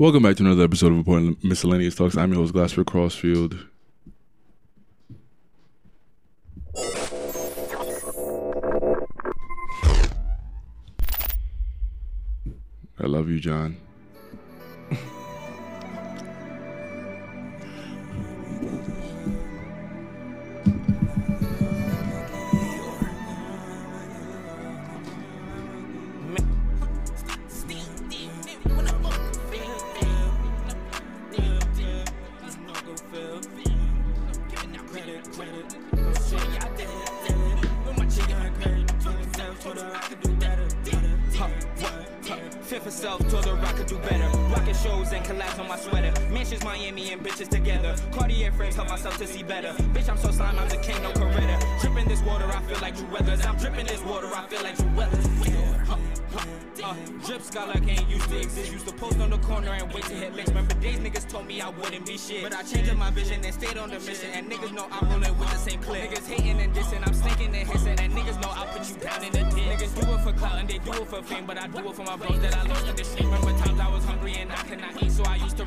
Welcome back to another episode of Important Miscellaneous Talks. I'm your host, Glasper Crossfield. I love you, John. Miami, and bitches together. Cartier frames help myself to see better. Bitch, I'm so slime, I'm the king, no Coretta. Dripping this water, I feel like Drew Weathers. I'm dripping this water, I feel like Drew Weathers. Huh, huh, uh, drip scholar can't used to exist. Used to post on the corner and wait to hit licks. Remember days niggas told me I wouldn't be shit. But I changed my vision and stayed on the mission. And niggas know I'm rolling with the same clip. Niggas hating and dissing, I'm stinking and hissing. And niggas know I'll put you down in the ditch. Niggas do it for clout and they do it for fame. But I do it for my bros that I lost in the street. Remember times I was hungry and I could not eat.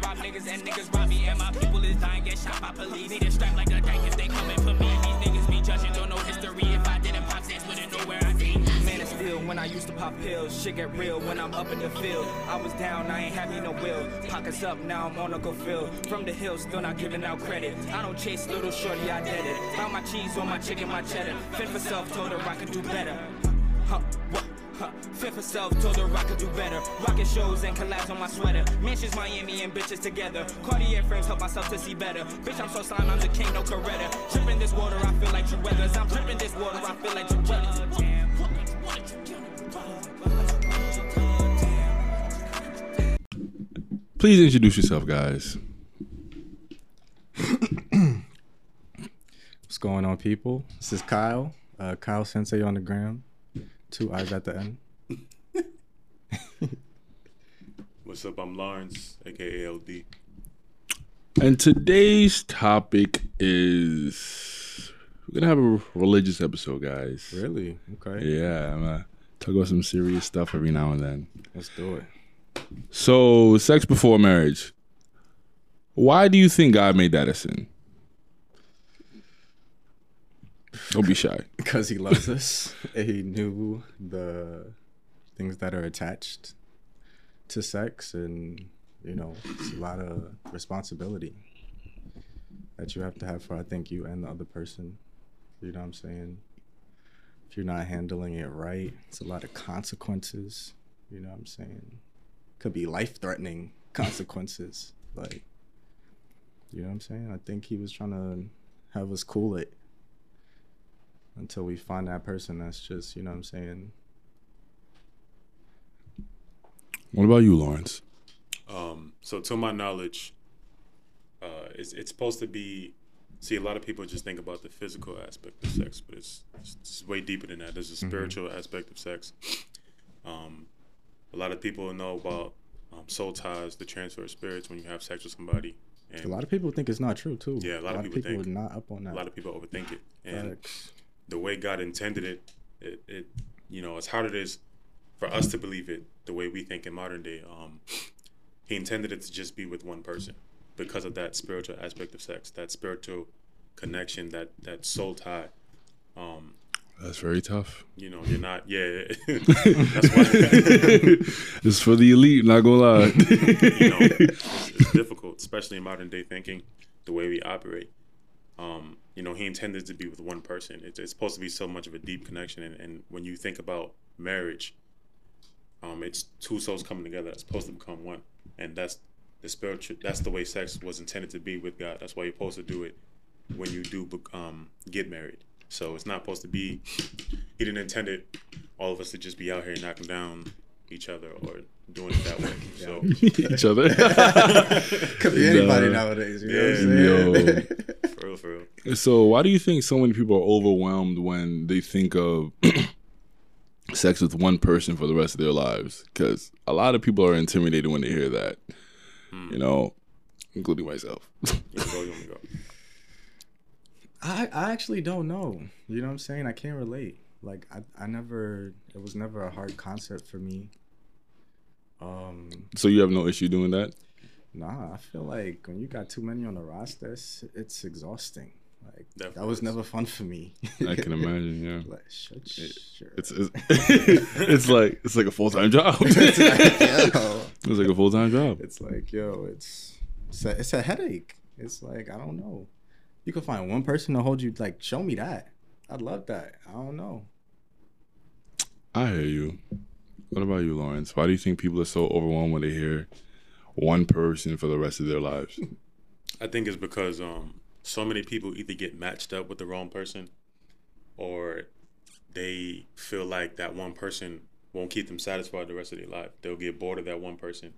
Rob niggas and niggas rob me. And my people is dying, get shot by police. Need a strap like a tank if they coming for me. These niggas be judging, don't know history. If I didn't pop sense, wouldn't know where I be. Man, it's still when I used to pop pills. Shit get real when I'm up in the field. I was down, I ain't having no will. Pockets up, now I'm on a go field. From the hills, still not giving out credit. I don't chase little shorty, I did it. Found my cheese on my chicken, my cheddar. Fit for self, told her I could do better. Huh, what? Huh. Fit for self, told her I could do better. Rocket shows and collabs on my sweater. Mansions, Miami, and bitches together. Cartier frames help myself to see better. Bitch, I'm so slime, I'm the king, no Coretta. Dripping this water, I feel like Drew Weathers. I'm dripping this water, I feel like Drew Weathers. Please introduce yourself, guys. What's going on, people? This is Kyle. Uh, Kyle Sensei on the gram. Two eyes at the end. What's up? I'm Lawrence, aka LD. And today's topic is we're gonna have a religious episode, guys. Really? Okay. Yeah, I'm gonna talk about some serious stuff every now and then. Let's do it. So, sex before marriage. Why do you think God made that a sin? Don't be shy. Because he loves us. he knew the things that are attached to sex, and you know, it's a lot of responsibility that you have to have for I think you and the other person. You know what I'm saying? If you're not handling it right, it's a lot of consequences. You know what I'm saying? Could be life threatening consequences. Like, you know what I'm saying? I think he was trying to have us cool it until we find that person that's just, you know what I'm saying? What about you, Lawrence? Um, so to my knowledge, uh, it's it's supposed to be. See, a lot of people just think about the physical aspect of sex, but it's, it's, it's way deeper than that. There's a spiritual aspect of sex. Um, a lot of people know about um, soul ties, the transfer of spirits when you have sex with somebody. And A lot of people think it's not true too. Yeah, a lot of people think. are not up on that. a lot of people overthink it. And Facts. The way God intended it, it, it you know, as hard it is for us to believe it the way we think in modern day, um, He intended it to just be with one person because of that spiritual aspect of sex, that spiritual connection, that that soul tie. Um, That's very tough. you know, you're not, yeah. that's why It's for the elite, not gonna lie. you know it's, it's difficult, especially in modern day thinking, the way we operate. Um, you know, he intended to be with one person. It's, it's supposed to be so much of a deep connection, and, and when you think about marriage, um, it's two souls coming together. It's supposed to become one, and that's the spiritual. That's the way sex was intended to be with God. That's why you're supposed to do it when you do um, get married. So it's not supposed to be. He didn't intend it all of us to just be out here knocking down each other or doing it that way. So Each other. Could be anybody Nah. nowadays. You Yeah. know what I'm saying? For real, for real. So, why do you think so many people are overwhelmed when they think of sex with one person for the rest of their lives? Because a lot of people are intimidated when they hear that, you know, including myself. You go, you go. I, I actually don't know. You know what I'm saying? I can't relate. Like I, I never it was never a hard concept for me. Um so, you have no issue doing that? Nah, I feel like when you got too many on the roster, it's, it's exhausting. Like that was never fun for me. I can imagine. Yeah. like, shut, sure. It's it's, it's like it's like a full time job. Yo. it's like a full time job. It's like, yo, it's it's a, it's a headache. It's like I don't know. You could find one person to hold you. Like, show me that. I'd love that. I don't know. I hear you. What about you, Lawrence? Why do you think people are so overwhelmed when they hear one person for the rest of their lives? I think it's because um, so many people either get matched up with the wrong person, or they feel like that one person won't keep them satisfied the rest of their life. They'll get bored of that one person.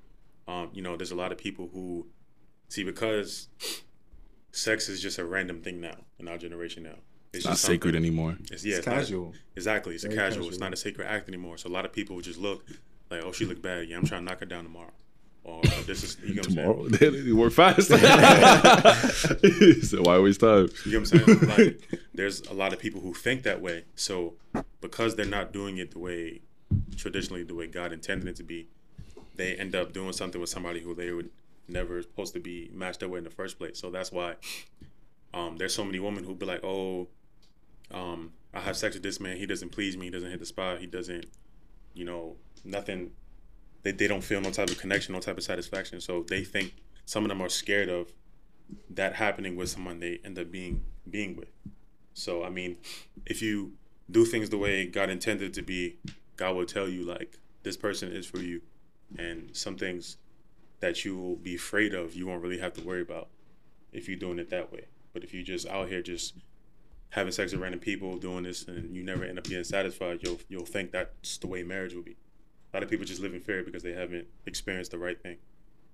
Um, you know, there's a lot of people who see because sex is just a random thing now in our generation now. It's not sacred anymore. It's, yeah, it's it's not- casual. exactly. It's a Very casual. It's not a sacred act anymore. So a lot of people just look like, oh, she look bad. Yeah, I'm trying to knock her down tomorrow. Or oh, this is you know what I'm saying? Tomorrow they work fast. so why waste time? You know what I'm saying? Like, there's a lot of people who think that way. So, because they're not doing it the way traditionally, the way God intended it to be, they end up doing something with somebody who they would never supposed to be matched up with in the first place. So that's why um, there's so many women who be like, "Oh, um, I have sex with this man. He doesn't please me. He doesn't hit the spot. He doesn't, you know, nothing." They, they don't feel no type of connection, no type of satisfaction. So they think some of them are scared of that happening with someone they end up being being with. So I mean, if you do things the way God intended to be, God will tell you like this person is for you, and some things that you will be afraid of, you won't really have to worry about if you're doing it that way. But if you just out here just having sex with random people, doing this, and you never end up getting satisfied, you'll you'll think that's the way marriage will be. A lot of people just live in fear because they haven't experienced the right thing,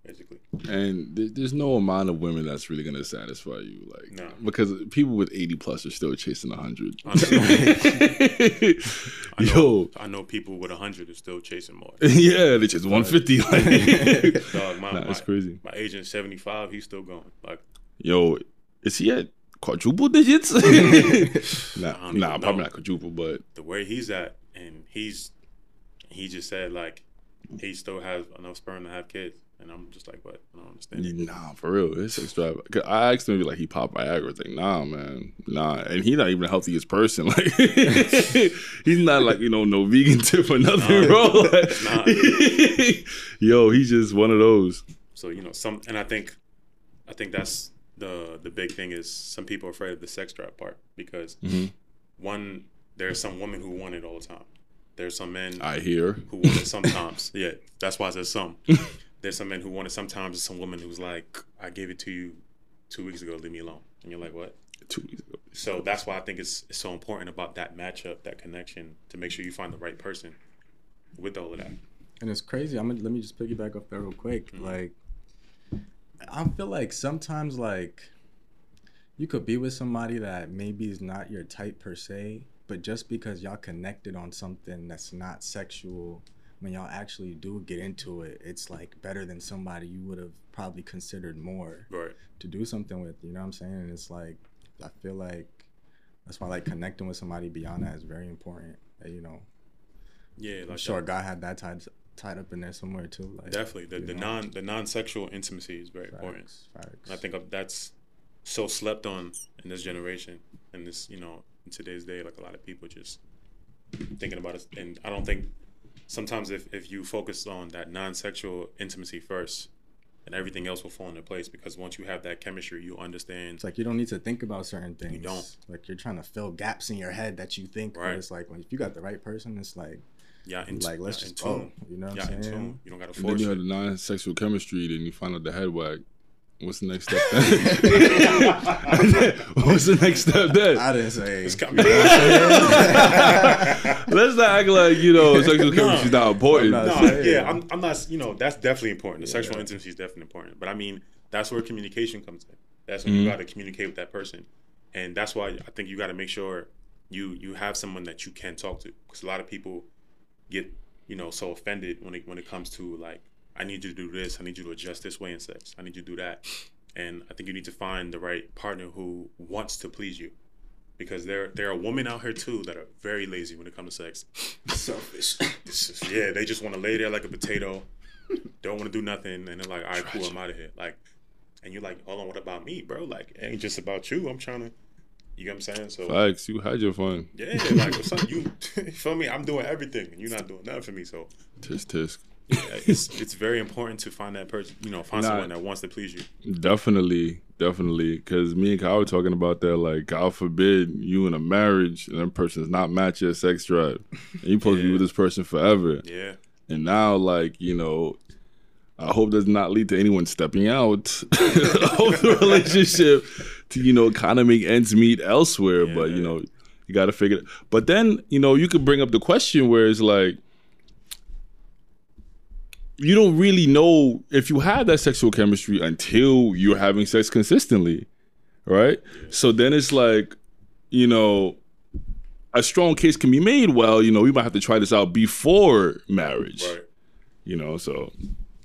basically. And th- there's no amount of women that's really gonna satisfy you, like No. because people with 80 plus are still chasing 100. I know, Yo, I know people with hundred are still chasing more. yeah, they chase 150. Like, Dog, my, nah, my, it's crazy. my agent seventy five, he's still going. Like Yo, is he at quadruple digits? nah, nah, probably know. not quadruple, but the way he's at, and he's he just said like he still has enough sperm to have kids, and I'm just like, what? I don't understand. nah, for real, it's. 'Cause I asked him, if, like, he popped Viagra. It's like, nah, man, nah, and he's not even the healthiest person. Like, he's not like you know no vegan tip or nothing, Nah. bro. Like, Nah. yo, he's just one of those. So you know, some, and I think, I think that's the the big thing is some people are afraid of the sex drive part because Mhm. one, there's some women who want it all the time. There's some men I hear. who want it sometimes. yeah, that's why I said some. There's some men who want it sometimes. There's some women who's like, I gave it to you two weeks ago. Leave me alone. And you're like, what? Two weeks ago. So that's why I think it's, it's so important about that matchup, that connection, to make sure you find the right person with all of that. And it's crazy. I'm gonna let me just piggyback off that real quick. Mm-hmm. Like, I feel like sometimes like you could be with somebody that maybe is not your type per se, but just because y'all connected on something that's not sexual, when y'all actually do get into it, it's like better than somebody you would have probably considered more Right. to do something with. You know what I'm saying? And it's like I feel like that's why like connecting with somebody beyond that is very important. uh, You know, Yeah, I'm like sure God had that tied tied up in there somewhere too. Like definitely the, the know, non the non sexual intimacy is very important. facts, facts. I think that's so slept on in this generation, in this you know in today's day. Like a lot of people just thinking about it, and I don't think sometimes if if you focus on that non sexual intimacy first, and everything else will fall into place because once you have that chemistry, you understand. it's like you don't need to think about certain things. You don't. Like you're trying to fill gaps in your head that you think. Right. it's like when if you got the right person, it's like Yeah, in, like let's yeah, in just go. You know what Yeah, I'm in saying? tune. You don't gotta force. And then force you have the non-sexual chemistry. Then you find out the head whack. What's the next step? Then? What's the next step then? I didn't say. It's Let's not act like you know sexual chemistry is not important. I'm no, not saying. yeah, I'm, I'm not. You know, that's definitely important. The sexual intimacy is definitely important. But I mean, that's where communication comes in. That's when you mm-hmm. got to communicate with that person, and that's why I think you got to make sure you you have someone that you can talk to. Because a lot of people get you know so offended when it when it comes to like, I need you to do this. I need you to adjust this way in sex. I need you to do that. And I think you need to find the right partner who wants to please you. Because there there are women out here too that are very lazy when it comes to sex. selfish. It's just- yeah, they just want to lay there like a potato, don't want to do nothing, and they're like, all right, cool, I'm out of here. Like, and you're like, hold on, what about me, bro? Like, it ain't just about you. I'm trying to, you know what I'm saying? So Facts, you had your fun. yeah, like what's up? You you feel me? I'm doing everything, and you're not doing nothing for me. So Tisk tisk. Yeah, it's it's very important to find that person. You know, find Nah. someone that wants to please you. Definitely, definitely. Because me and Kyle were talking about that. Like, God forbid you in a marriage and that person person's not match your sex drive, and you're supposed to be with this person forever. Yeah, And now, like, you know, I hope does not lead to anyone stepping out of the relationship to, you know, kind of make ends meet elsewhere. But, you know, you got to figure it. But then, you know, you could bring up the question where it's like, you don't really know if you have that sexual chemistry until you're having sex consistently, right? So then it's like, you know, a strong case can be made. Well, you know, we might have to try this out before marriage. right. You know, so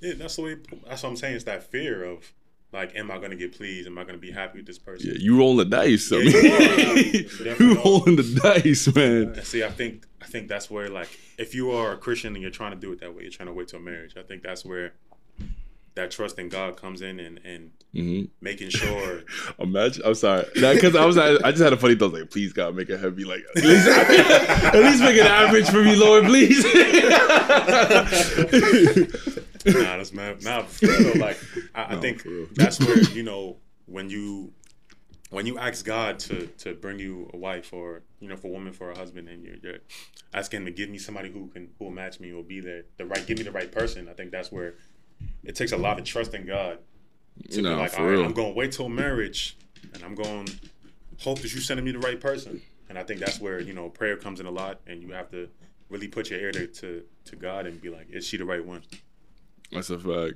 Yeah, that's the way. That's what I'm saying. It's that fear of like, am I gonna get pleased? Am I gonna be happy with this person? yeah, you rolling the dice. I mean, you you rolling the dice, man. And see, I think I think that's where like if you are a Christian and you're trying to do it that way, you're trying to wait till marriage. I think that's where that trust in God comes in and and hmm making sure. Imagine, I'm sorry, because I was, I just had a funny thought, like, please God, make it heavy, like, at least, at least make it average for me, Lord, please. Nah, that's man. Nah, like I, I think that's where you know when you when you ask God to to bring you a wife or you know for a woman for a husband and you're, you're asking him to give me somebody who can who will match me will be there the right give me the right person. I think that's where it takes a lot of trust in God to no, be like, all right, real. I'm going to wait till marriage, and I'm going to hope that you're sending me the right person. And I think that's where you know prayer comes in a lot, and you have to really put your ear to to, to God and be like, is she the right one? That's a fact.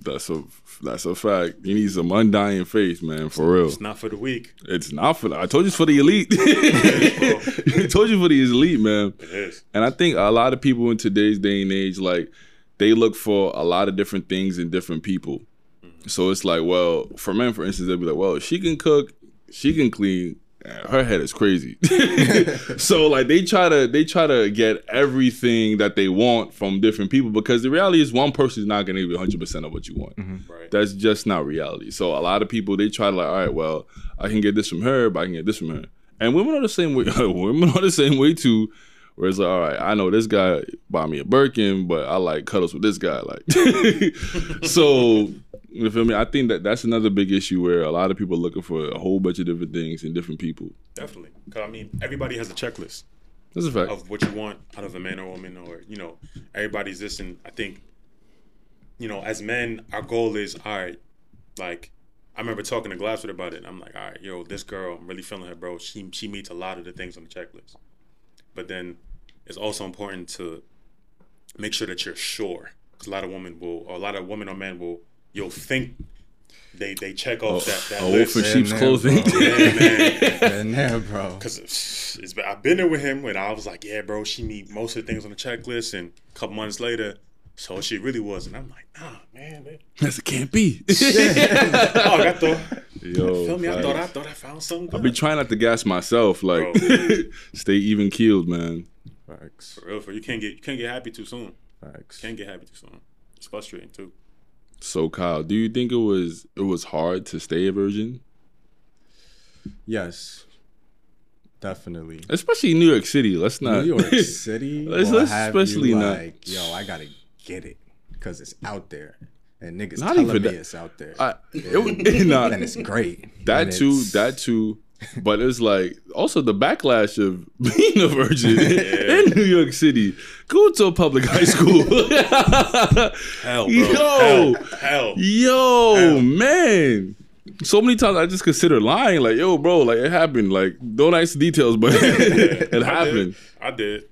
That's a that's a fact. You need some undying faith, man, for real. It's not for the weak. It's not for the. I told you it's for the elite. I told you for the elite, man. It is. And I think a lot of people in today's day and age, like, they look for a lot of different things in different people. Mm-hmm. So it's like, well, for men, for instance, they'll be like, well, she can cook, she can clean. Her head is crazy. so like they try to they try to get everything that they want from different people because the reality is one person is not going to give you 100 percent of what you want. Mm-hmm. Right. That's just not reality. So a lot of people they try to like, all right, well, I can get this from her, but I can get this from her. And women are the same way. women are the same way too. Where it's like, all right, I know this guy bought me a Birkin, but I like cuddles with this guy. Like, so you feel me? I think that that's another big issue where a lot of people are looking for a whole bunch of different things in different people. Definitely. Because, I mean, everybody has a checklist That's a fact. of what you want out of a man or woman, or, you know, everybody's this. And I think, you know, as men, our goal is, all right, like, I remember talking to Glasswood about it. I'm like, all right, yo, this girl, I'm really feeling her, bro. She, she meets a lot of the things on the checklist. But then it's also important to make sure that you're sure. Because a lot of women will, or a lot of women or men will, you'll think they, they check off that, that a wolf list. in sheep's man, clothing. bro. Yeah, man. Bro. Cause it's, it's I've been there with him when I was like, yeah, bro, she meet most of the things on the checklist, and a couple months later, so she really was, and I'm like, nah, man, man. That's it can't be. oh, I thought, Yo, feel me? I thought I facts. thought I found something I've good. been trying not to gas myself. Like, stay even keeled, man. Facts. For real, for you can't get you can't get happy too soon. Facts. Can't get happy too soon. It's frustrating too. So, Kyle, do you think it was it was hard to stay a virgin, Yes. Definitely. especially in New York City? Let's not. New York City. Let's- will let's have especially you not- like, yo, I gotta get it because it's out there, and niggas Not telling even me that. it's out there, I, it, was- nah, and it's great. that And too. That too. But it's like also the backlash of being a virgin in New York City. Go to a public high school. Hell, bro. Yo. hell, hell. Yo, Hell. man. So many times I just consider lying. Like, yo, bro, like it happened. Like, don't ask the details, but it I happened. did. I did.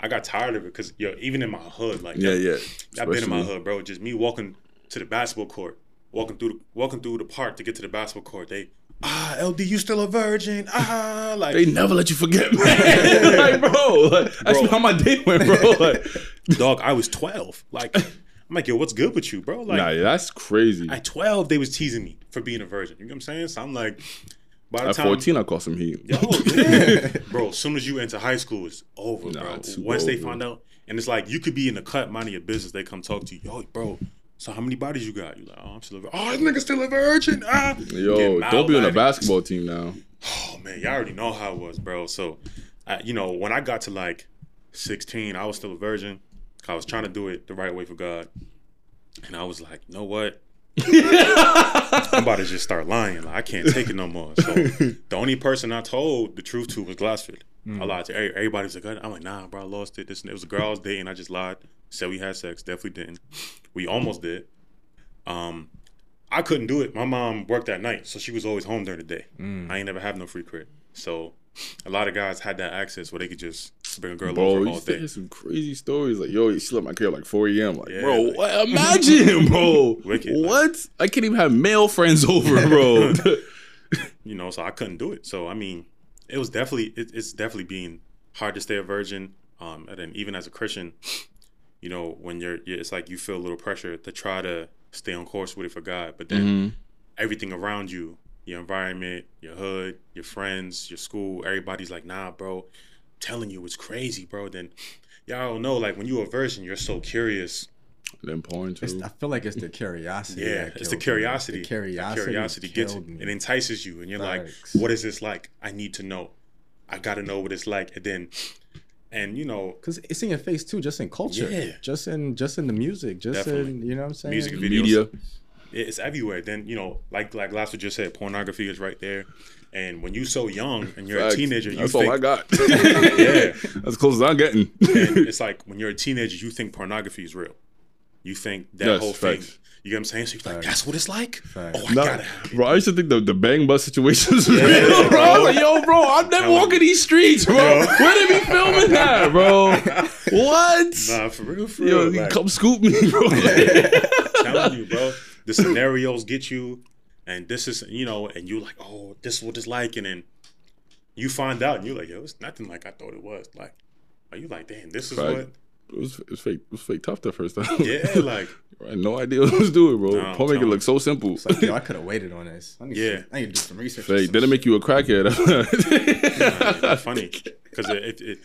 I got tired of it because yo, even in my hood, like Yeah, yeah. I've been in my hood, bro. Just me walking to the basketball court, walking through the walking through the park to get to the basketball court. They ah, LD, you still a virgin? Ah, like They never let you forget, man. like, bro, like, that's Bro. how my day went, bro. Like, dog. I was twelve. Like I'm like, yo, what's good with you, bro? Like nah, that's crazy. at twelve, they was teasing me for being a virgin. You know what I'm saying? So I'm like, by the At time 14, I caught some heat. Yo, yeah. bro, as soon as you enter high school, it's over, Nah, bro. Once they find out, and it's like you could be in the cut minding your business, they come talk to you, yo, bro. So how many bodies you got? You like, oh, I'm still a virgin. Oh, this nigga still a virgin. Ah, Yo, don't be on a basketball team now. Oh man, y'all already know how it was, bro. So, I, you know, when I got to like 16, I was still a virgin. I was trying to do it the right way for God, and I was like, you know what? I'm about to just start lying. Like I can't take it no more. So the only person I told the truth to was Glassford. I lied to every- everybody's like, I'm like, nah, bro, I lost it. This it was a girl I was dating. I just lied. Said we had sex. Definitely didn't. We almost did. Um, I couldn't do it. My mom worked at night, so she was always home during the day. I ain't never have no free crib. So a lot of guys had that access where they could just bring a girl Bro, over you all day. some crazy stories. Like, yo, you slept my at like 4 a.m. Like, Yeah, bro, like- imagine, bro. Wicked, like- what? I can't even have male friends over, bro. you know, so I couldn't do it. So I mean, it was definitely it, it's definitely being hard to stay a virgin. Um, and then even as a Christian, you know, when you're, it's like you feel a little pressure to try to stay on course with it for God, but then Mhm. everything around you, your environment, your hood, your friends, your school, everybody's like, nah, bro, telling you it's crazy, bro. Then y'all don't know, like when you're a virgin, you're so curious. Then porn It's, too. I feel like it's the curiosity. Yeah, it's the killed me. curiosity. The That curiosity, curiosity gets you. killed me. It entices you, and you're Facts. like, "What is this like? I need to know. I got to know what it's like." And then, and you know, Cause it's in your face too, just in culture, Yeah. just in just in the music, just Definitely. in you know what I'm saying. Music videos. Media. it's everywhere. Then you know, like like Last just said, pornography is right there. And when you're so young and you're Facts. a teenager, you That's think, all I got. Yeah. That's close as I'm getting. and it's like when you're a teenager, you think pornography is real. You think that Yes, whole thing. facts. You get what I'm saying? So you're like, that's what it's like. Facts. Oh, I Nah, gotta have it. bro, I used to think the, the bang bus situations was Yeah, real, bro. Yo, bro, I'm never walking these streets, bro. Where they be filming that, bro? What? Nah, for real, for Yo, real. like- come scoop me, bro. telling you, bro. The scenarios get you, and this is you know, and you're like, oh, this is what it's like, and then you find out, and you're like, yo, it's nothing like I thought it was. Like, are you like, damn, this is Right. what? It was, it was fake. It was fake tough the first time. Yeah, like, I had no idea what I was doing, bro. I'm Paul make it look so simple. It's like, yo, I could have waited on this. I need Yeah. to, I need to do some research. Fake. Some Didn't make you a crackhead. nah, it's funny because it, it,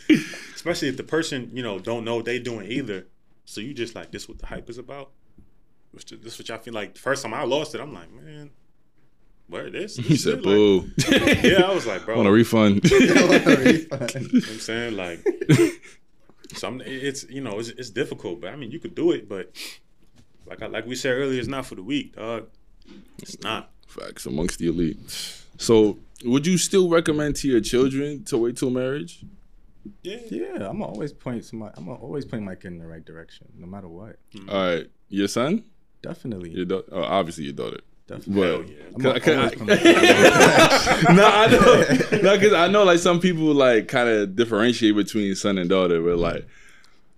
especially if the person you know don't know what they doing either. So you just like, this what the hype is about. This, what y'all feel like. The first time I lost it, I'm like, man, where this? he This said, "Boo." Like, yeah, I was like, bro, Want a refund? You know what I'm saying? Like, some it's you know it's, it's difficult, but I mean you could do it, but like I, like we said earlier, it's not for the weak, dog. It's not. Facts amongst the elite. So, would you still recommend to your children to wait till marriage? Yeah. Yeah, I'm always point somebody. I'm always pointing my kid in the right direction, no matter what. All right, your son, Definitely, your daughter, oh, obviously your daughter. Definitely. But Hell yeah. I'm Can I- can I- point my kid in the right no, I know, no, because I know like some people like kind of differentiate between son and daughter, but like,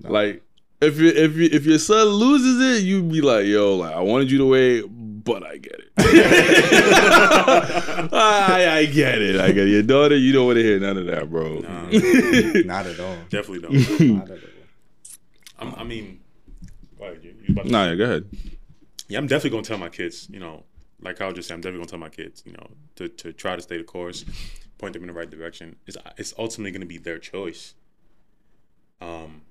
like if you if you if your son loses it, you'd be like, yo, like I wanted you to wait, but I get it. I, I get it. I get it. Your daughter, you don't want to hear none of that, bro. Nah, direction. Not at all. definitely don't. Not at all. I'm, I mean, like, you, you about to- nah, yeah, go ahead. yeah, I'm definitely gonna tell my kids. You know, like I'll just say, I'm definitely gonna tell my kids. You know, to, to try to stay the course, point them in the right direction. It's it's ultimately gonna be their choice. Um,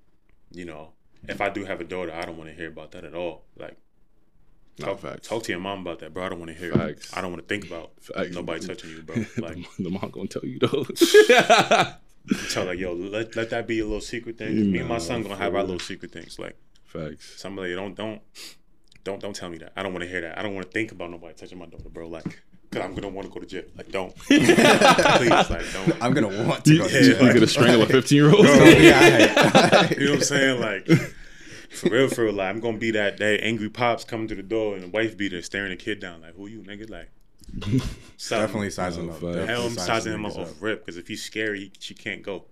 you know, if I do have a daughter, I don't want to hear about that at all. Like. No, Talk, facts. talk to your mom about that, bro. I don't want to hear. Facts. I don't want to think about Facts. nobody touching you, bro. Like, the mom gonna tell you though. tell like, yo, let, let that be a little secret thing. me and my son gonna have our little secret things. Like, Facts. somebody don't don't don't don't tell me that. I don't want to hear that. I don't want to think about nobody touching my daughter, bro. Like, cause I'm gonna want to go to jail. Like, don't. Please, like, don't. I'm gonna want to You, go to Yeah, you jail. gonna strangle a 15 year old? Yeah, You know what I'm saying? Like, for real, for real. Like, I'm gonna be that that angry pops coming to the door and the wife beater staring the kid down. Like, who you, nigga? Like, something. Definitely sizing No, up. facts. Definitely Hell, I'm sizing him up off rip because if he's scary, he, she can't go.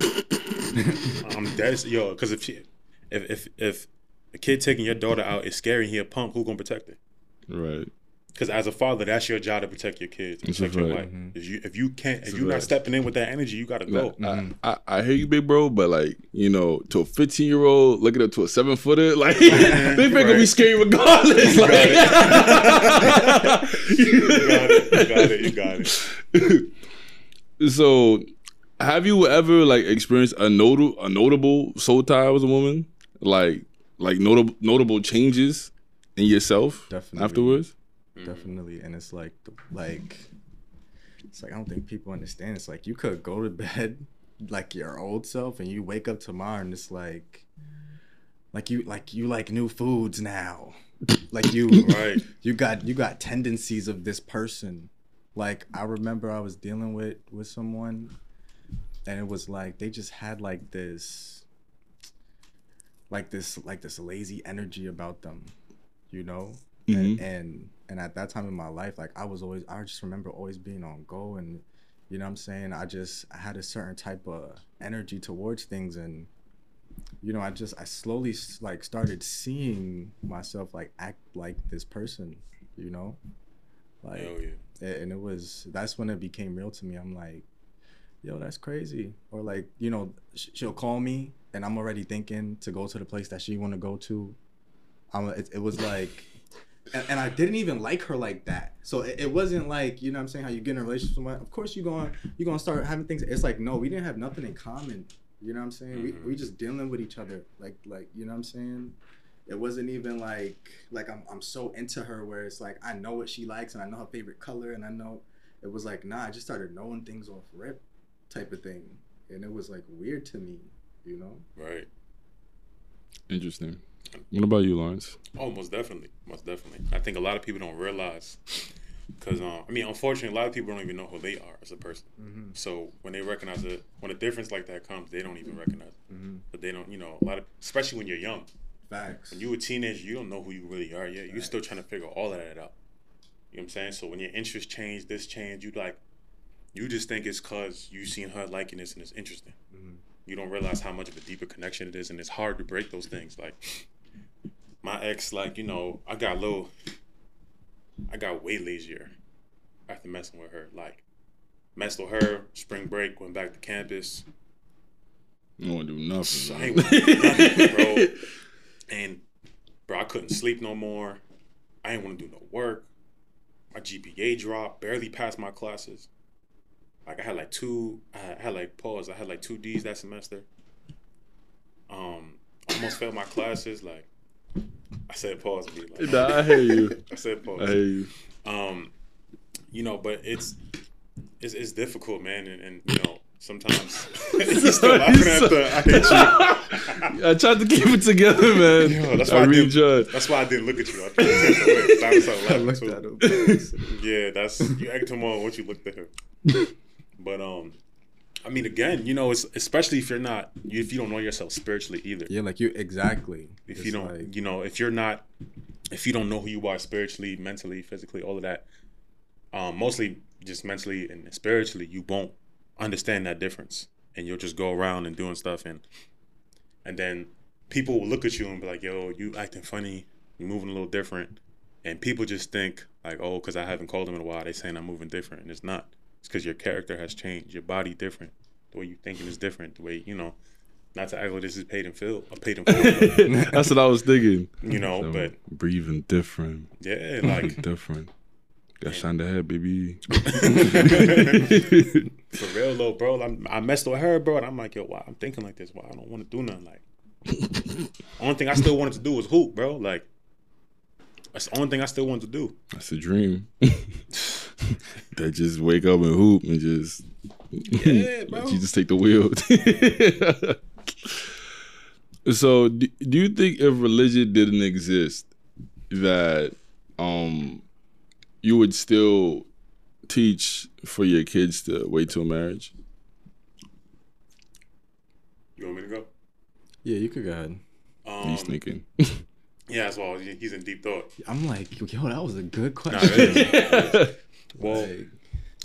I'm dead, yo. Because if she, if if if a kid taking your daughter out is scary, and he a punk, who gonna protect her? Right. Because as a father, that's your job to protect your kids, That's a protect your fact. wife. Mm-hmm. If you if you can't, if a you're not fact. stepping in with that energy, you gotta go. I, mm-hmm. I, I hear you, big bro, but like you know, to a 15 year old looking up to a seven footer, like they think gonna be scary regardless. Like, You got it. You got it. You got it. so, have you ever like experienced a notable a notable soul tie with a woman? Like like notable notable changes in yourself Definitely. afterwards? Mm-hmm. definitely and it's like like it's like i don't think people understand it's like you could go to bed like your old self and you wake up tomorrow and it's like like you like you like new foods now like you Right. you got you got tendencies of this person like i remember i was dealing with with someone and it was like they just had like this like this like this lazy energy about them you know? And, mm-hmm. and and at that time in my life like i was always i just remember always being on go and you know what i'm saying? I just i had a certain type of energy towards things and you know i just i slowly like started seeing myself like act like this person you know? Like Hell yeah. a- and it was that's when it became real to me. I'm like yo that's crazy. Or like you know she'll call me and i'm already thinking to go to the place that she want to go to. I'm it, it was like and, and i didn't even like her like that. So it, it wasn't like you know what i'm saying how you get in a relationship with someone of course you're going you're going to start having things it's like no we didn't have nothing in common you know what i'm saying? We, we mm-hmm. just dealing with each other like like you know what i'm saying? It wasn't even like like I'm, I'm so into her where it's like I know what she likes and I know her favorite color and I know it was like nah I just started knowing things off rip type of thing. And it was like weird to me you know Right. Interesting. What about you, Lawrence? Oh, most definitely, most definitely. I think a lot of people don't realize because um, I mean, unfortunately, a lot of people don't even know who they are as a person. Mm-hmm. So when they recognize it, when a difference like that comes, they don't even recognize it. Mm-hmm. But they don't, you know, a lot of, especially when you're young, facts when you're a teenager, you don't know who you really are yet. You're still trying to figure all of that out. You know what I'm saying? So when your interests change, this change, you like, you just think it's cause you seen her liking this and it's interesting. Mm-hmm. You don't realize how much of a deeper connection it is, and it's hard to break those things. Like my ex, like you know, I got a little, I got way lazier after messing with her. Like messed with her, spring break, went back to campus. Don't want to do nothing. I ain't nothing, bro. And bro, I couldn't sleep no more. I didn't want to do no work. My GPA dropped. Barely passed my classes. Like I had like two. I had like pause. I had like two D's that semester. Um, almost failed my classes. Like I said, pause. Me. Like, Nah, I hear you. I said pause. I hear you. Um, you know, but it's it's, it's difficult, man, and, and you know sometimes. He's still laughing at the. I hate you. I tried to keep it together, man. Yo, that's why I I really tried. That's why I didn't look at you. I tried to take it away. I I looked too. at him Yeah, that's you act him on once you looked at her. But um, I mean, again, you know, it's especially if you're not, if you don't know yourself spiritually either. yeah like you exactly If It's you don't, like, you know, if you're not, if you don't know who you are spiritually, mentally, physically, all of that, um, mostly just mentally and spiritually, you won't understand that difference, and you'll just go around and doing stuff, and and then people will look at you and be like, "Yo, you acting funny, you moving a little different," and people just think like, "Oh, because I haven't called them in a while, they saying I'm moving different," and it's not. It's because your character has changed, your body different, the way you thinking is different, the way you know. Not to act like this is paid and filled, I paid and full, That's what I was thinking. you know, So, but breathing different, yeah, like different. Got shine the head, baby. for real though, bro. I'm, I messed with her, bro, and I'm like, yo, why I'm thinking like this? Why I don't want to do nothing like. only thing I still wanted to do was hoop, bro. Like that's the only thing I still wanted to do. That's a dream. that just wake up and hoop and just Yeah, bro. you just take the wheel. so, do, do you think if religion didn't exist, that um you would still teach for your kids to wait till marriage? You want me to go? yeah you could go ahead Um, He's thinking. yeah, as well. He's in deep thought. i'm like yo that was a good Nah, question it is. Well, Like,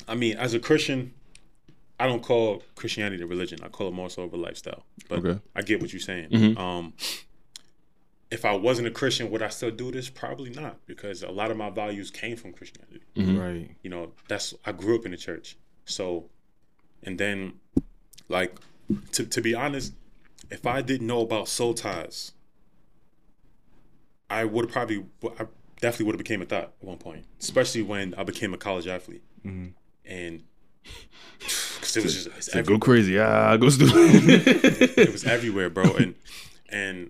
I mean, as a Christian, I don't call Christianity a religion. I call it more so of a lifestyle. But Okay. I get what you're saying. Mhm. Um, if I wasn't a Christian, would I still do this? Probably not, because a lot of my values came from Christianity. Right. You know, that's I grew up in the church. So, and then, like, to to be honest, if I didn't know about soul ties, I would probably, I definitely would have became a thought at one point, especially when I became a college athlete, and because it was just it's go crazy. Ah, go stupid. it was everywhere, bro. And and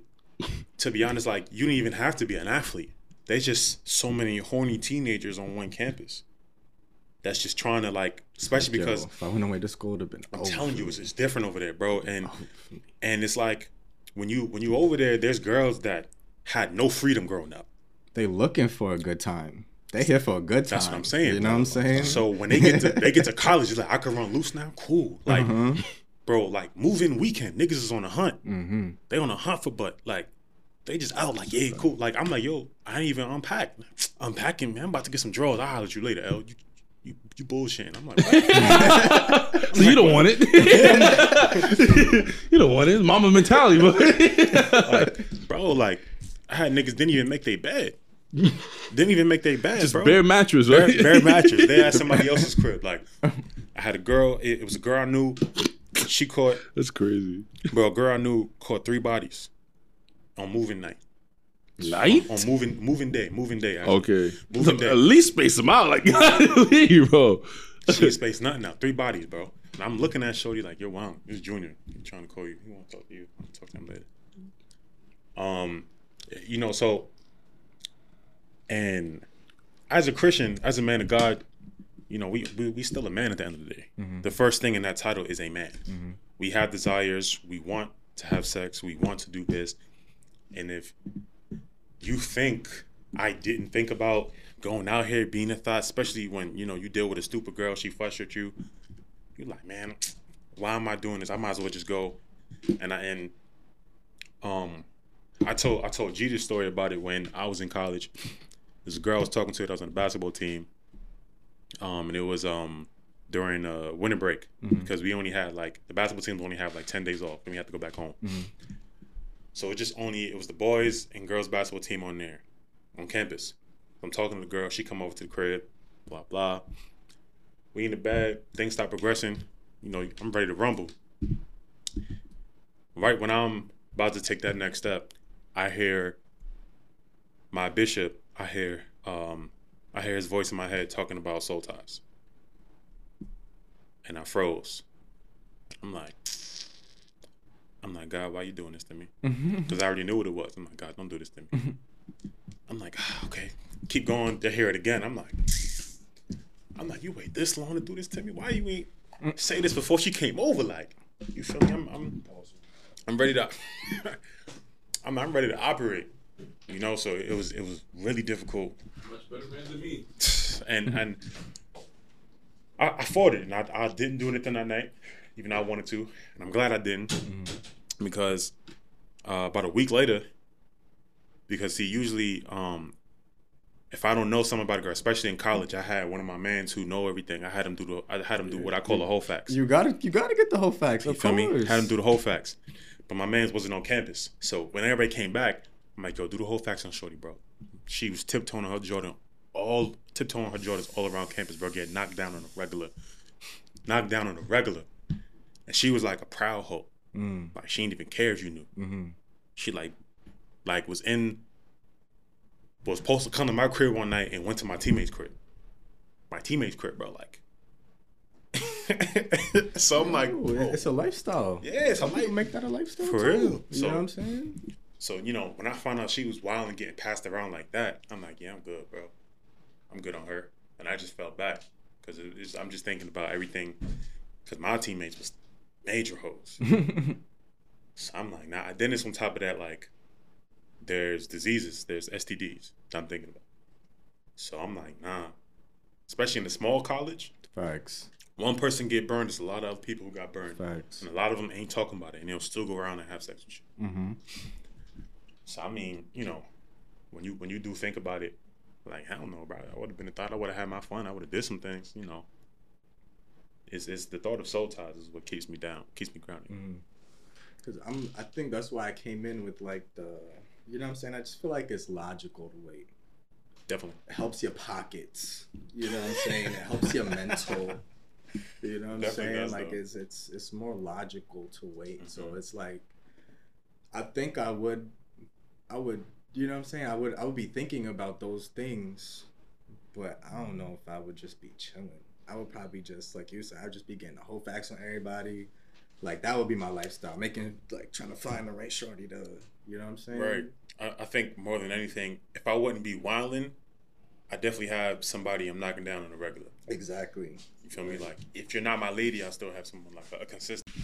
to be honest, like you didn't even have to be an athlete. There's just so many horny teenagers on one campus. That's just trying to like, especially Yo, because if I went away to school, it'd have been. I'm telling you, it's, it's different over there, bro. And Over for me. and it's like when you when you over there, there's girls that had no freedom growing up. They looking for a good time. They here for a good time. That's what I'm saying. You know bro. what I'm saying? So when they get to they get to college, it's like I can run loose now. Cool. Like, Uh-huh. bro, like moving weekend, niggas is on a hunt. Mm-hmm. They on a hunt for butt. Like they just out like, yeah, cool. Like I'm like, yo, I ain't even unpack. Unpacking, man. I'm about to get some drawers. I'll holler at you later, L. You you, you bullshitting. I'm like, what? so you don't want it. you don't want it. Mama mentality, but like, bro, like I had niggas didn't even make their bed. Didn't even make their bed, just bro. bare mattress, bare, right? bare mattress. They had somebody else's crib. Like I had a girl. It, it was a girl I knew. She caught, That's crazy. bro. A girl I knew caught three bodies on moving night. Night. On moving moving day. Moving day. actually. Okay. Moving day. At least space them out, like leave, bro. She space nothing now. Three bodies, bro. And I'm looking at Shorty like, yo, wow, it's Junior. He's trying to call you. He want to talk to you. I'll talk to him later. Um, you know, so and as a Christian, as a man of God, you know, we we, we still a man at the end of the day. The first thing in that title is a man. We have desires. We want to have sex. We want to do this. And if you think I didn't think about going out here being a thought, especially when you know you deal with a stupid girl, she frustrates you. You're like, man, why am I doing this? I might as well just go. And I and um, I told I told G the story about it when I was in college. This girl I was talking to that I was on the basketball team, um, and it was um during uh winter break because we only had like the basketball teams only have like ten days off, and we had to go back home. So it just only it was the boys and girls basketball team on there, on campus. I'm talking to the girl. She come over to the crib. Blah blah. We in the bed. Things start progressing. You know, I'm ready to rumble. Right when I'm about to take that next step, I hear my bishop. I hear um, I hear his voice in my head talking about soul ties, and I froze. I'm like, I'm like, God, why are you doing this to me? Because I already knew what it was. I'm like, God, don't do this to me. I'm like, ah, okay, keep going to hear it again. I'm like, I'm like, you wait this long to do this to me? Why you ain't say this before she came over? Like, you feel me? I'm, I'm, I'm ready to, I'm, I'm ready to operate. You know, so it was, it was really difficult Much better man than me. and and I, I fought it, and I, I didn't do anything that night, even though I wanted to, and I'm glad I didn't, because uh, about a week later, because see, usually, um, if I don't know something about a girl, especially in college, I had one of my mans who know everything. I had him do the, I had him do what I call the whole facts. You gotta, you gotta get the whole facts. You of feel course. me? Had him do the whole facts. But my man's wasn't on campus. So when everybody came back, I'm like, yo, do the whole facts on Shorty, bro. She was tiptoeing on her Jordan, all tiptoeing her Jordans all around campus, bro. Get knocked down on a regular. Knocked down on a regular. And she was like a proud hoe. Mm, Like she didn't even care if you knew. hmm She like like was in was supposed to come to my crib one night and went to my teammate's crib. My teammate's crib, bro, like. so I'm like, bro, it's a oh. lifestyle. yeah, it's a Some people life. make that a lifestyle For too. real. You So- know what I'm saying? So you know, when I found out she was wild and getting passed around like that, I'm like, yeah, I'm good, bro. I'm good on her, and I just felt bad because I'm just thinking about everything. Because my teammates was major hoes. so I'm like, nah. Then it's on top of that, like, there's diseases, there's STDs that I'm thinking about. So I'm like, nah. Especially in a small college, Facts. One person get burned. There's a lot of people who got burned, Facts. and a lot of them ain't talking about it, and they'll still go around and have sex with you. Mm-hmm. So I mean, you know, when you when you do think about it, like hell no, bro. I would have been a thought. I would have had my fun. I would have did some things. You know, it's it's the thought of soul ties is what keeps me down, keeps me grounded. Because I'm, I think that's why I came in with like the You know what I'm saying? I just feel like it's logical to wait. Definitely. It helps your pockets. You know what I'm saying? It helps your mental. You know what I'm saying? like though. it's it's it's more logical to wait. So Mhm. it's like I think I would I would you know what I'm saying? I would I would be thinking about those things, but I don't know if I would just be chilling. I would probably just like you said, I'd just be getting the whole facts on everybody. Like that would be my lifestyle. Making like trying to find the right shorty to you know what I'm saying? Right. I, I think more than anything, if I wouldn't be wilding, I definitely have somebody I'm knocking down on a regular. Exactly. You feel me? Like if you're not my lady, I still have someone like a, consistent.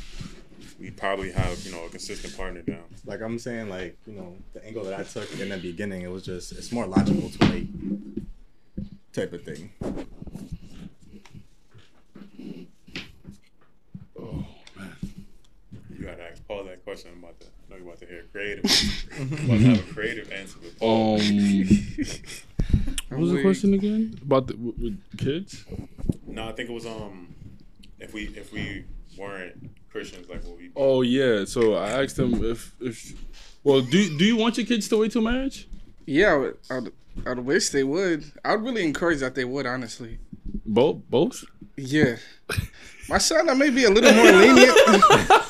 We probably have you know a consistent partner down. Like I'm saying, like you know, the angle that I took in the beginning, it was just it's more logical to wait, type of thing. Oh man. You gotta ask Paul that question. I'm about to. I know you're about to hear creative. I'm about to have a creative answer with Paul. Um, what was the question again about the with, with kids? No, I think it was um, if we if we weren't Christians, like what we. Oh yeah. So I asked him if if well, do do you want your kids to wait till marriage? Yeah, I would, I'd, I'd wish they would. I'd really encourage that they would, honestly. Both both. Yeah. My son, I may be a little more lenient.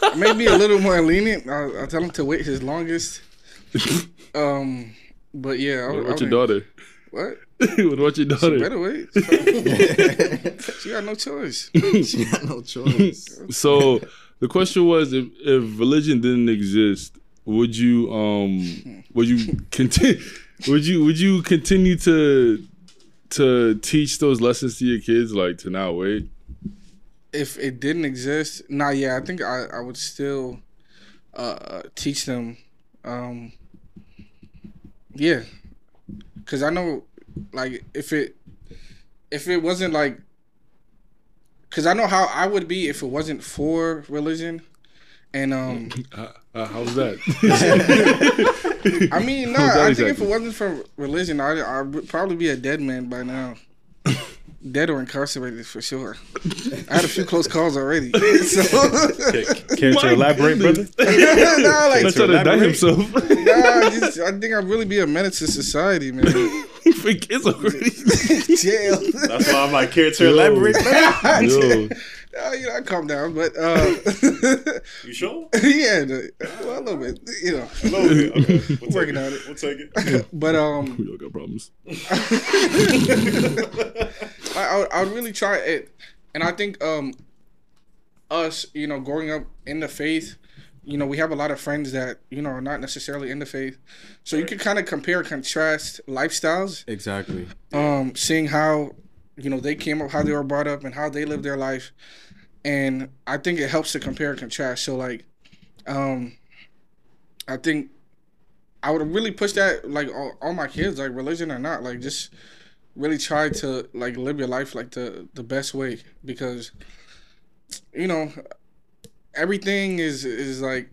I may be a little more lenient. I'll, I'll tell him to wait his longest. Um, but yeah, I, What would- I about your would- daughter? What? what about your She better wait. she got no choice. she got no choice. So the question was if, if religion didn't exist, would you um would you continue would you would you continue to to teach those lessons to your kids like to not wait? If it didn't exist, nah, yeah, I think I, I would still uh, teach them. Um, yeah, because I know, like, if it if it wasn't like, because I know how I would be if it wasn't for religion, and um, Uh, uh, how's that? I mean, How's nah, I think if it wasn't for religion, I I would probably be a dead man by now. Dead or incarcerated for sure. I had a few close calls already. So, Care My to elaborate, brother? nah, like, Let's try to die himself. nah, just, I think I'd really be a menace to society, man. for kids already. Jail. That's why I'm like, care to elaborate, brother? Yo, Uh, you know, I calm down, but uh, You sure? yeah, the- well, a little bit, you know. A little bit. Okay. We'll take Working on it. We'll take it. But um, we all got problems. I, I, would- really try it, and I think um, us, you know, growing up in the faith, you know, we have a lot of friends that you know are not necessarily in the faith, so you can kind of compare, contrast lifestyles, exactly. um, seeing how you know they came up, how they were brought up, and how they lived their life, and I think it helps to compare and contrast. So like, um, I think I would really push that like all, all my kids, like religion or not, like just really try to like live your life like the the best way because you know everything is is like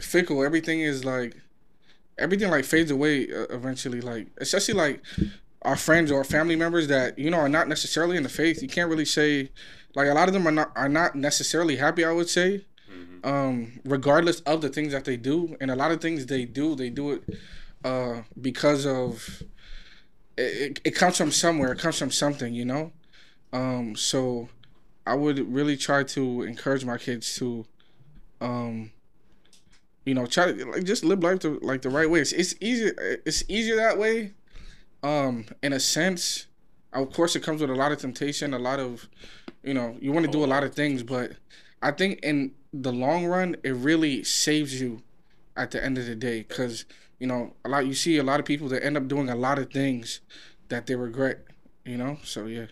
fickle. Everything is like everything like fades away uh, eventually. Like especially like our friends or family members that you know are not necessarily in the faith. You can't really say like a lot of them are not are not necessarily happy i would say um regardless of the things that they do. And a lot of things they do they do it uh because of it, it, comes from somewhere it comes from something you know? Um so i would really try to encourage my kids to um you know try to like just live life the, like the right way. It's, it's easier it's easier that way um in a sense. Of course it comes with a lot of temptation a lot of you know you want to do a lot of things but i think in the long run it really saves you at the end of the day because you know a lot you see a lot of people that end up doing a lot of things that they regret you know so yeah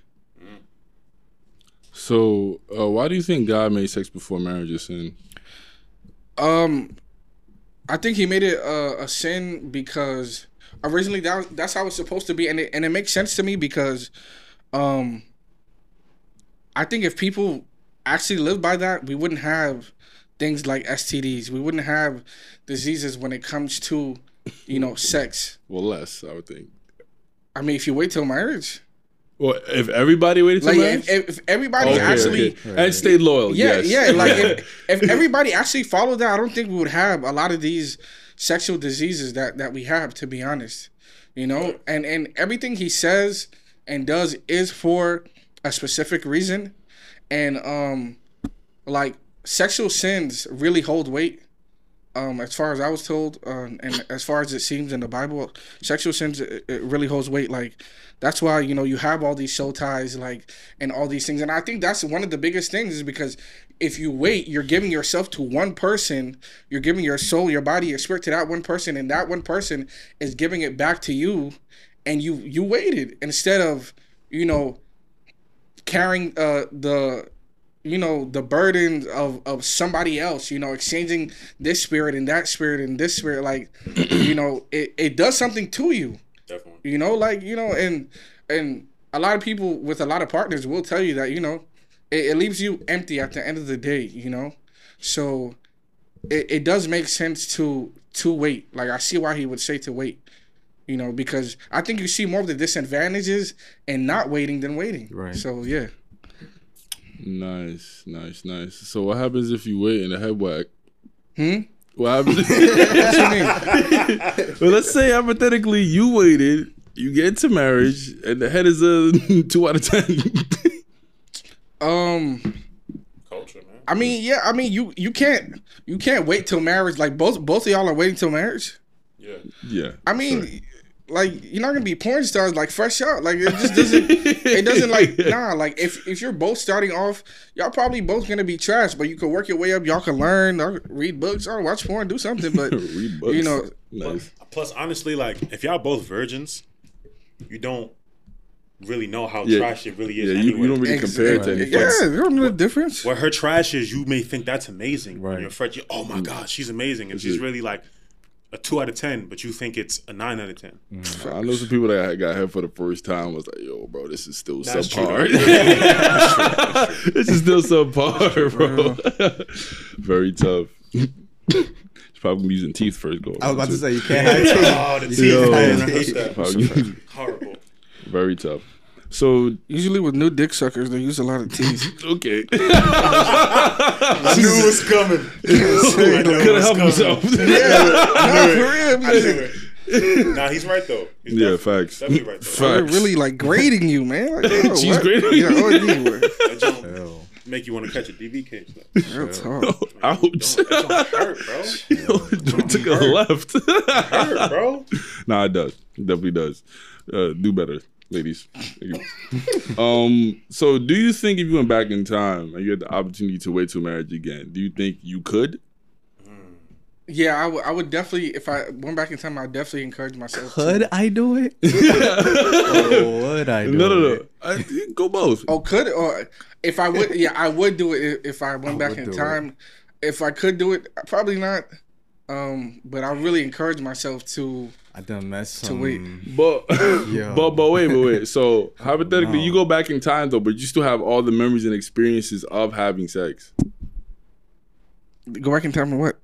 So, uh, why do you think God made sex before marriage a sin? Um, I think he made it a, a sin because originally that that's how it's supposed to be, and it and it makes sense to me because, um, I think if people actually lived by that, we wouldn't have things like STDs. We wouldn't have diseases when it comes to, you know, sex. Well, less, I would think. I mean, if you wait till marriage, Well, if everybody waited till like marriage, if, if everybody okay, actually. okay. and stayed loyal, Yeah, yes. yeah. Like if, if everybody actually followed that, I don't think we would have a lot of these sexual diseases that that we have. To be honest, you know, and and everything he says and does is for a specific reason, and um, like sexual sins really hold weight. Um, as far as I was told, um, and as far as it seems in the Bible, sexual sins it, it really holds weight. Like that's why you know you have all these soul ties, like and all these things. And I think that's one of the biggest things is because if you wait, you're giving yourself to one person, you're giving your soul, your body, your spirit to that one person, and that one person is giving it back to you, and you you waited instead of you know carrying uh the you know the burden of of somebody else you know exchanging this spirit and that spirit and this spirit like you know it, it does something to you. Definitely. you know like you know and and a lot of people with a lot of partners will tell you that you know it, it leaves you empty at the end of the day you know? So it, it does make sense to to wait. Like i see why he would say to wait you know because i think you see more of the disadvantages in not waiting than waiting. Right. so yeah Nice, nice, nice. So what happens if you wait and a head whack? Hmm? What happens? what you mean well, let's say hypothetically you waited, you get into marriage, and the head is a two out of ten. um Culture, man. I mean, yeah, I mean, you you can't you can't wait till marriage. Like both both of y'all are waiting till marriage. Yeah. yeah. I mean, like you're not gonna be porn stars like fresh out. Like it just doesn't. it doesn't like nah. Like if if you're both starting off, y'all probably both gonna be trash. But you can work your way up. Y'all can learn, or read books, or watch porn, do something. But Read books. you know, nice. Plus, honestly, like if y'all both virgins, you don't really know how Yeah. trash it really is. Yeah, you, anyway. you don't really compare it to yeah, anything. you don't know the difference. What her trash is, you may think that's amazing. When Right. you're fresh, you, oh my mm. god, she's amazing, and she's really like a two out of ten, but you think it's a nine out of ten. Mm-hmm. I know some people that got head for the first time was like, "Yo, bro, this is still That's true, subpar. though. this is still subpar, bro. Very tough." She's probably gonna be using teeth first go. I was about to say you can't hide teeth. Oh, the teeth, can't man. hide I hate teeth. that. Probably- Horrible. Very tough. So Usually with new dick suckers, they use a lot of teeth. okay, I knew it was coming. I couldn't was help coming. himself. Nah, for real, I knew it. Nah, he's right though. He's Yeah, definitely- facts. Definitely right though. Facts. they're really like grading you, man. Like, yo, She's what? grading Yeah, you. OD, bro. That don't make you want to catch a DV case. Like, Real talk. Ouch! don't, don't hurt, bro. Took a left. Hurt, bro. Nah, it does. It definitely does. Uh, do better, ladies. Thank you. um. So, do you think if you went back in time and you had the opportunity to wait till marriage again, do you think you could? Yeah, I would- definitely, if I went back in time, I'd definitely encourage myself. Could To, I do it? Or would I do No, no, no. it? I, go both. oh, could or if I would, yeah, I would do it if, if I went I back in do it. time. If I could do it, probably not. Um, but I really encourage myself to. I done messed To wait. But, but, but wait, but wait. So hypothetically, No. you go back in time though, but you still have all the memories and experiences of having sex. Go back in time and what?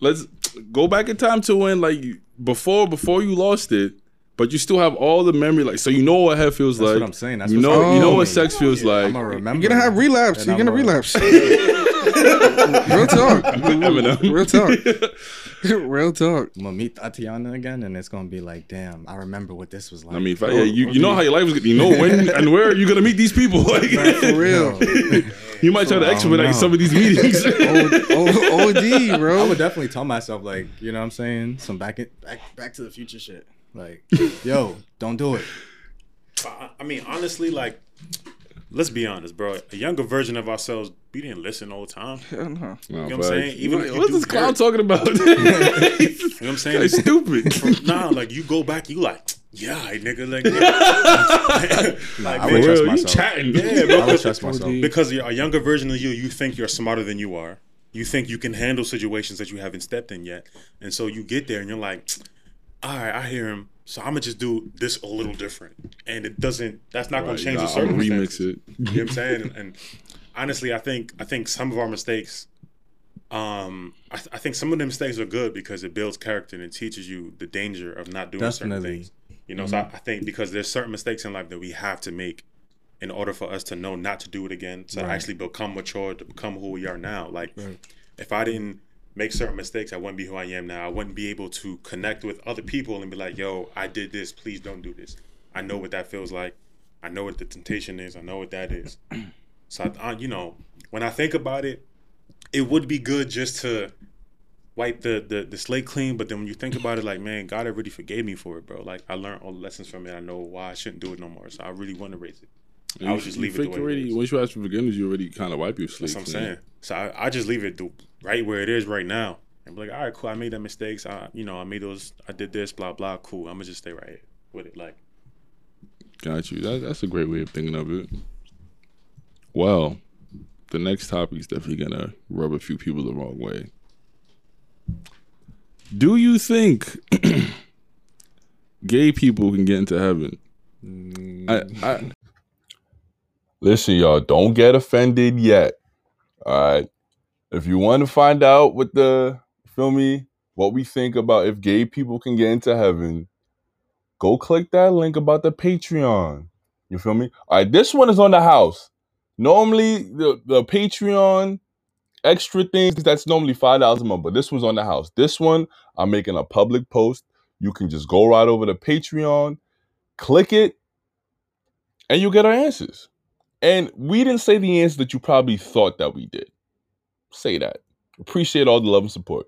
Let's go back in time to when like before before you lost it, but you still have all the memory. Like so, you know what head feels That's like. what I'm saying. That's you know, you know what sex feels like. I'm gonna remember. You're gonna have relapse. You're gonna I'm a- relapse. Real talk. Eminem. Real talk. Real talk. I'm gonna meet Tatiana again, and it's gonna be like, damn, I remember what this was like. I mean, if I, oh, yeah, you, you know how your life was. You know when and where you're gonna meet these people. Like, For real. you might try to oh, I expedite know. some of these meetings. O- O- OD, bro. I would definitely tell myself like, you know what I'm saying? Some back in, back back to the future shit. Like, yo, don't do it. I, I mean, honestly, like, let's be honest, bro. A younger version of ourselves, we didn't listen all the time. Hell no. Nah, You know what I'm saying? Even if you What's this clown dirt- talking about? You know what I'm saying? It's stupid. nah, like you go back, you like, yeah, nigga, like, nigga. like I man, would trust real, you myself. chatting. yeah, bro. I would trust myself. because you're a younger version of you, you think you're smarter than you are. You think you can handle situations that you haven't stepped in yet, and so you get there and you're like, all right, I hear him, so I'm gonna just do this a little different, and it doesn't. That's not gonna change nah, the circumstances. remix it. You know what I'm saying? And, and honestly, I think I think some of our mistakes, um, I, th- I think some of the mistakes are good because it builds character and it teaches you the danger of not doing certain things. You know, so I, I think because there's certain mistakes in life that we have to make in order for us to know not to do it again, to Right. actually become mature, to become who we are now. Like, Right. if I didn't make certain mistakes, I wouldn't be who I am now. I wouldn't be able to connect with other people and be like, "Yo, I did this. Please don't do this." I know what that feels like. I know what the temptation is. I know what that is. So, I, you know, when I think about it, it would be good just to wipe the, the the slate clean. But then when you think about it, like, man, God already forgave me for it, bro. Like, I learned all the lessons from it. I know why I shouldn't do it no more. So I really want to raise it. I You- would just you it the think way it already. Once you ask for forgiveness, you already kind of wipe your slate. That's what I'm saying. So I, I just leave it the, right where it is right now. And be like, all right, cool. I made that mistakes. I, you know, I made those. I did this. Blah blah. Cool. I'm gonna just stay right here with it. Like, Got you. That, that's a great way of thinking of it. Well, the next topic is definitely gonna rub a few people the wrong way. Do you think gay people can get into heaven? I, I, listen, y'all, don't get offended yet. All right. If you want to find out what the feel me, what we think about if gay people can get into heaven, go click that link about the Patreon. You feel me? All right, this one is on the house. Normally, the, the Patreon extra things that's normally five dollars a month, but this one's on the house. This one, I'm making a public post. You can just go right over to Patreon, click it, and you get our answers. And we didn't say the answer that you probably thought that we did. Say that. Appreciate all the love and support.